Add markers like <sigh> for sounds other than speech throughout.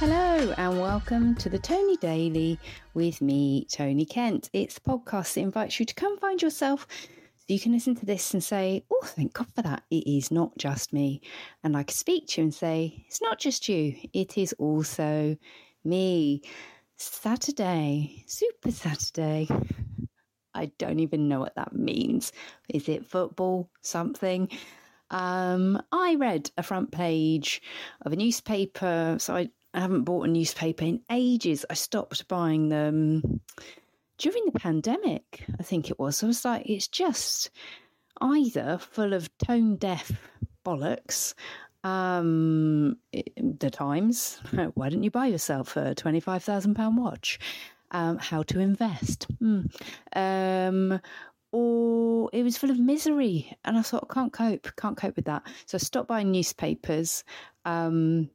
Hello, and welcome to the Tony Daily with me, Tony Kent. It's the podcast that invites you to come find yourself so you can listen to this and say, Oh, thank God for that. It is not just me. And I can speak to you and say, It's not just you, it is also me. Saturday, Super Saturday. I don't even know what that means. Is it football? Something? Um, I read a front page of a newspaper, so I I haven't bought a newspaper in ages. I stopped buying them during the pandemic, I think it was. I was like, it's just either full of tone deaf bollocks. Um, the Times, <laughs> why don't you buy yourself a £25,000 watch? Um, how to invest. Mm. Um, or it was full of misery. And I thought, I can't cope, can't cope with that. So I stopped buying newspapers. Um,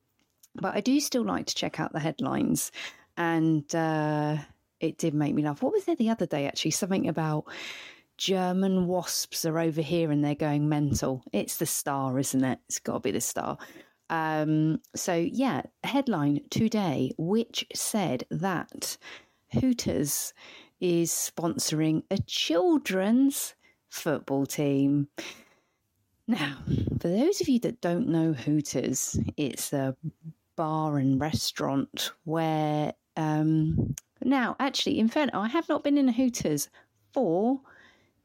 but I do still like to check out the headlines. And uh, it did make me laugh. What was there the other day, actually? Something about German wasps are over here and they're going mental. It's the star, isn't it? It's got to be the star. Um, so, yeah, headline today, which said that Hooters is sponsoring a children's football team. Now, for those of you that don't know Hooters, it's a bar and restaurant where um, now actually in fact I have not been in a Hooters for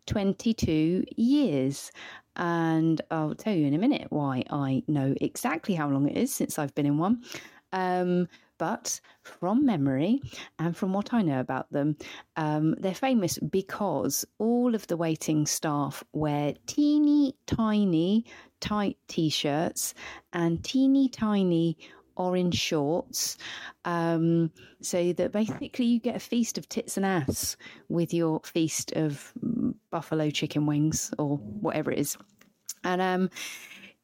22 years. And I'll tell you in a minute why I know exactly how long it is since I've been in one. Um, but from memory and from what I know about them, um, they're famous because all of the waiting staff wear teeny tiny tight t shirts and teeny tiny orange shorts, um, so that basically you get a feast of tits and ass with your feast of buffalo chicken wings or whatever it is. And um,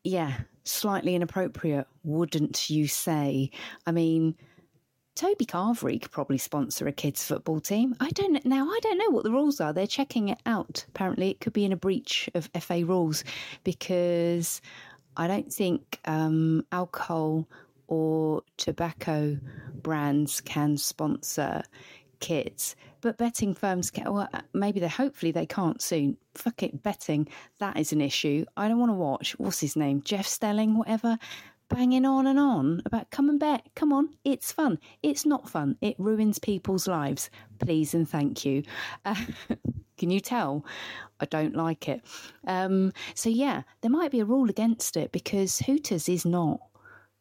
yeah, slightly inappropriate, wouldn't you say? I mean, Toby Carvery could probably sponsor a kids' football team. I don't now. I don't know what the rules are. They're checking it out. Apparently, it could be in a breach of FA rules because I don't think um, alcohol or tobacco brands can sponsor kits, but betting firms can. Well, maybe they. Hopefully, they can't soon. Fuck it, betting that is an issue. I don't want to watch. What's his name? Jeff Stelling, whatever. Banging on and on about come and bet. Come on, it's fun. It's not fun. It ruins people's lives. Please and thank you. Uh, <laughs> can you tell? I don't like it. Um, so yeah, there might be a rule against it because Hooters is not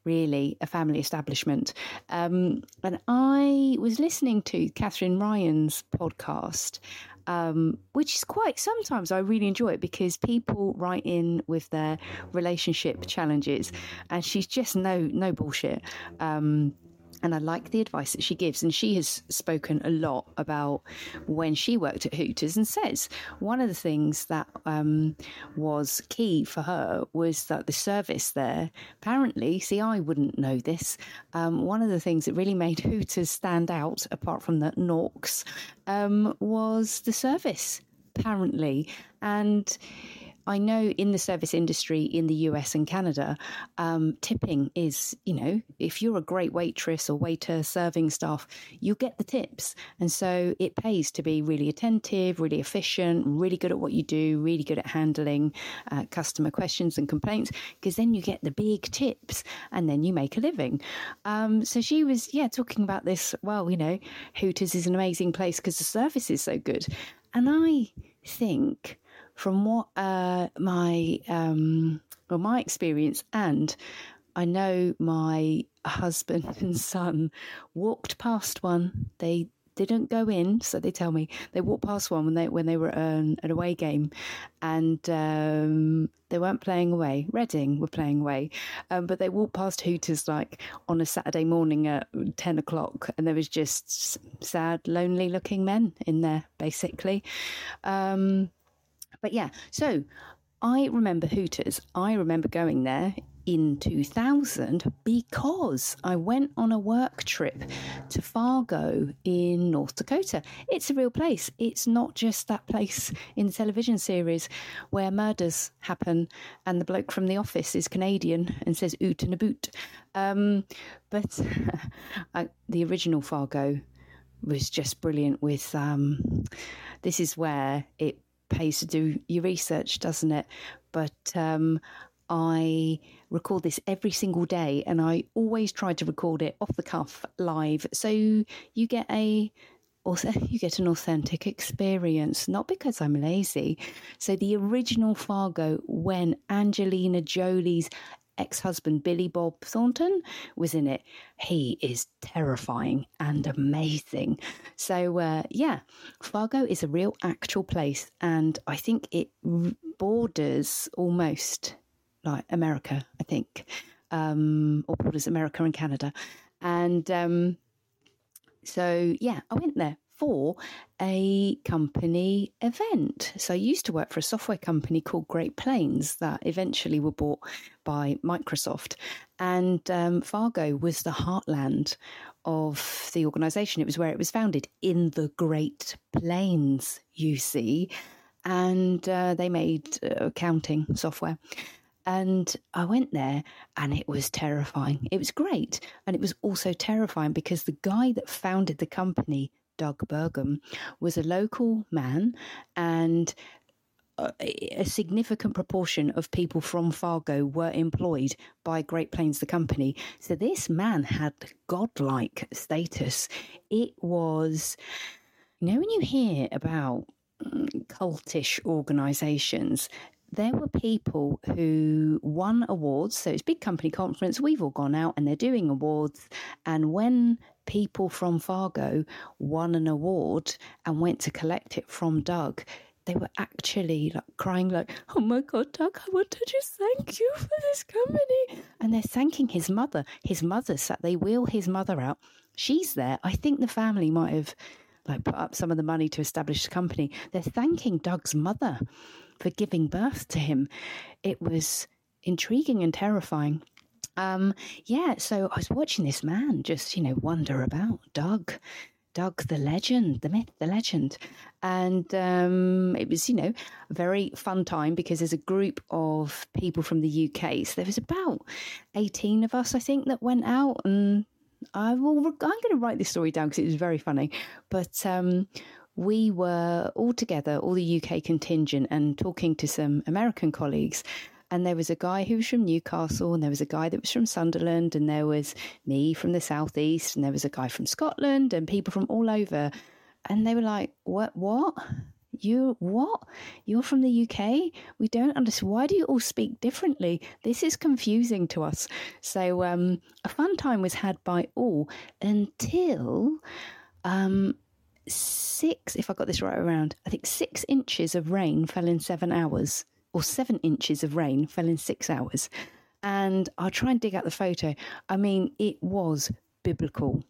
really a family establishment. Um, and I was listening to Katherine Ryan's podcast, um, which is quite sometimes I really enjoy it because people write in with their relationship challenges, and she's just no no bullshit. Um, and I like the advice that she gives. And she has spoken a lot about when she worked at Hooters and says one of the things that um, was key for her was that the service there, apparently, see, I wouldn't know this. Um, one of the things that really made Hooters stand out, apart from the Norks, um, was the service, apparently. And I know in the service industry in the US and Canada, um, tipping is, you know, if you're a great waitress or waiter serving staff, you get the tips. And so it pays to be really attentive, really efficient, really good at what you do, really good at handling uh, customer questions and complaints, because then you get the big tips and then you make a living. Um, so she was, yeah, talking about this. Well, you know, Hooters is an amazing place because the service is so good. And I think from what uh, my um, well my experience, and I know my husband <laughs> and son walked past one. They didn't go in, so they tell me they walked past one when they when they were at an, an away game, and um, they weren't playing away. Reading were playing away, um, but they walked past Hooters like on a Saturday morning at ten o'clock, and there was just sad, lonely looking men in there, basically. Um, but yeah, so I remember Hooters. I remember going there in 2000 because I went on a work trip to Fargo in North Dakota. It's a real place. It's not just that place in the television series where murders happen and the bloke from the office is Canadian and says oot and a boot. Um, but <laughs> I, the original Fargo was just brilliant with um, this is where it pays to do your research, doesn't it? But um, I record this every single day and I always try to record it off the cuff live. So you get a also <laughs> you get an authentic experience, not because I'm lazy. So the original Fargo when Angelina Jolie's ex-husband Billy Bob Thornton was in it. He is terrifying and amazing. So uh, yeah, Fargo is a real actual place, and I think it borders almost like America, I think, um, or borders America and Canada. And um, so, yeah, I went there for a company event. So I used to work for a software company called Great Plains that eventually were bought by Microsoft. And um, Fargo was the heartland of the organization. It was where it was founded in the Great Plains, you see. And uh, they made uh, accounting software. And I went there and it was terrifying. It was great. And it was also terrifying because the guy that founded the company, Doug Burgum, was a local man and a significant proportion of people from Fargo were employed by Great Plains, the company. So this man had godlike status. It was, you know, when you hear about mm, cultish organizations, there were people who won awards. So it's big company conference. We've all gone out and they're doing awards. And when people from Fargo won an award and went to collect it from Doug, they were actually like crying like, "Oh my God, Doug! I want to just thank you for this company." And they're thanking his mother. His mother sat. They wheel his mother out. She's there. I think the family might have like put up some of the money to establish the company. They're thanking Doug's mother for giving birth to him. It was intriguing and terrifying. Um, yeah, so I was watching this man just, you know, wonder about Doug, Doug the legend, the myth, the legend. And um, it was, you know, a very fun time because there's a group of people from the UK. So there was about 18 of us, I think, that went out. And I will, I'm going to write this story down because it was very funny. But um, we were all together, all the UK contingent, and talking to some American colleagues. And there was a guy who was from Newcastle, and there was a guy that was from Sunderland, and there was me from the southeast, and there was a guy from Scotland, and people from all over. And they were like, "What? What? You what? You're from the UK? We don't understand. Why do you all speak differently? This is confusing to us." So um, a fun time was had by all until um, six, if I got this right around, I think six inches of rain fell in seven hours, or seven inches of rain fell in six hours. And I'll try and dig out the photo. I mean, it was biblical.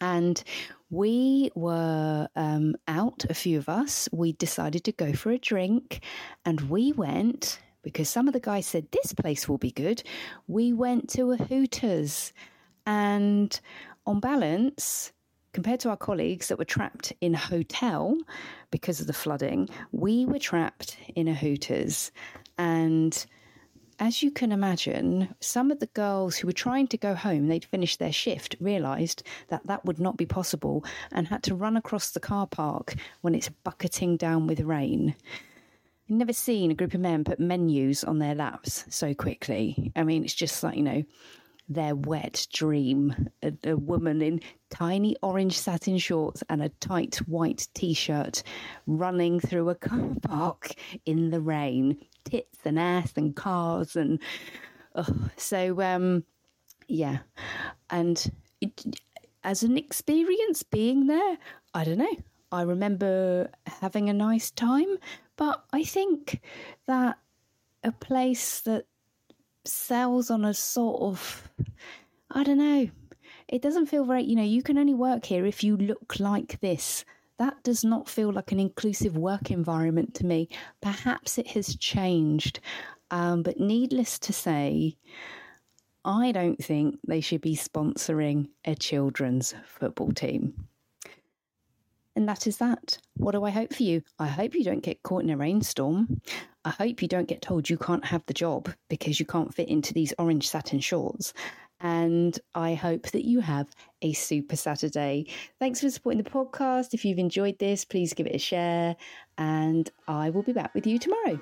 And we were um, out, a few of us. We decided to go for a drink, and we went because some of the guys said this place will be good. We went to a Hooters, and on balance, Compared to our colleagues that were trapped in a hotel because of the flooding, we were trapped in a Hooters. And as you can imagine, some of the girls who were trying to go home, they'd finished their shift, realised that that would not be possible and had to run across the car park when it's bucketing down with rain. I've never seen a group of men put menus on their laps so quickly. I mean, it's just like, you know, their wet dream. A, a, woman in tiny orange satin shorts and a tight white t shirt running through a car <laughs> park in the rain, tits and ass and cars. And oh, so, um, yeah. And it, as an experience being there, I don't know. I remember having a nice time, but I think that a place that sells on a sort of, I don't know, it doesn't feel very, you know, you can only work here if you look like this. That does not feel like an inclusive work environment to me. Perhaps it has changed. Um, but needless to say, I don't think they should be sponsoring a children's football team. And that is that. What do I hope for you? I hope you don't get caught in a rainstorm. I hope you don't get told you can't have the job because you can't fit into these orange satin shorts. And I hope that you have a super Saturday. Thanks for supporting the podcast. If you've enjoyed this, please give it a share. And I will be back with you tomorrow.